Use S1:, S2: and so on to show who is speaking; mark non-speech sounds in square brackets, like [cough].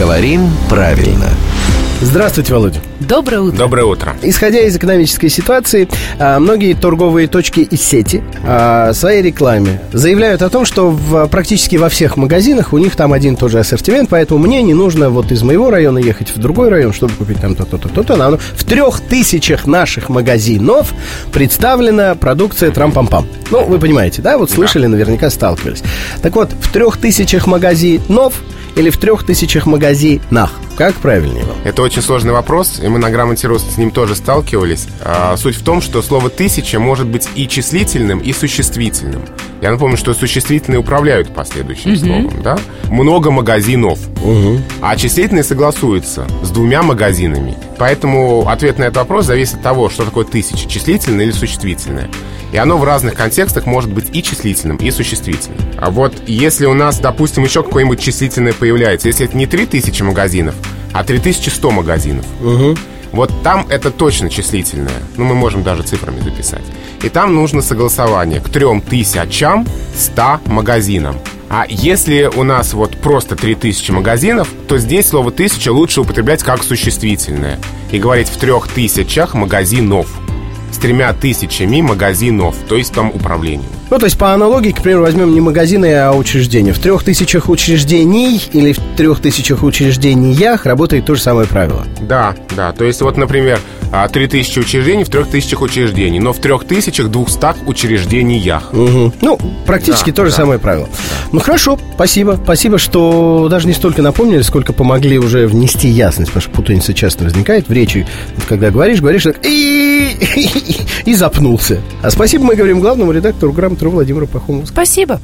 S1: Говорим правильно.
S2: Здравствуйте, Володя.
S3: Доброе утро.
S4: Доброе утро.
S2: Исходя из экономической ситуации, а, многие торговые точки из сети а, своей рекламе заявляют о том, что в, практически во всех магазинах у них там один и тот же ассортимент, поэтому мне не нужно вот из моего района ехать в другой район, чтобы купить там то-то, то-то, то-то. В трех тысячах наших магазинов представлена продукция трам-пам-пам. Ну, вы понимаете, да? Вот слышали, наверняка сталкивались. Так вот, в трех тысячах магазинов или в трех тысячах магазинах? Как правильнее вам?
S4: Это очень сложный вопрос, и мы на грамоте роста с ним тоже сталкивались. А, суть в том, что слово «тысяча» может быть и числительным, и существительным. Я напомню, что существительные управляют последующим mm-hmm. словом, да? Много магазинов. Угу. А числительные согласуются с двумя магазинами. Поэтому ответ на этот вопрос зависит от того, что такое тысяча, числительное или существительное. И оно в разных контекстах может быть и числительным, и существительным. А вот если у нас, допустим, еще какое-нибудь числительное появляется, если это не 3000 магазинов, а 3100 магазинов, угу. вот там это точно числительное. Ну, мы можем даже цифрами записать. И там нужно согласование к 3000 100 магазинам. А если у нас вот просто 3000 магазинов, то здесь слово «тысяча» лучше употреблять как существительное и говорить в трех тысячах магазинов с тремя тысячами магазинов, то есть там управлением.
S2: Ну, то есть, по аналогии, к примеру, возьмем не магазины, а учреждения. В трех тысячах учреждений или в трех тысячах учреждениях работает то же самое правило.
S4: Да, да. То есть, вот, например, а, три тысячи учреждений в трех тысячах учреждений, но в трех тысячах двухстах учреждениях.
S2: Угу. Ну, практически да, то же да. самое правило. Да. Ну, хорошо, спасибо. Спасибо, что даже не столько напомнили, сколько помогли уже внести ясность, потому что путаница часто возникает в речи, когда говоришь, говоришь, так [laughs] и, и запнулся. А спасибо мы говорим главному редактору грамоты Владимиру Пахомову.
S3: Спасибо.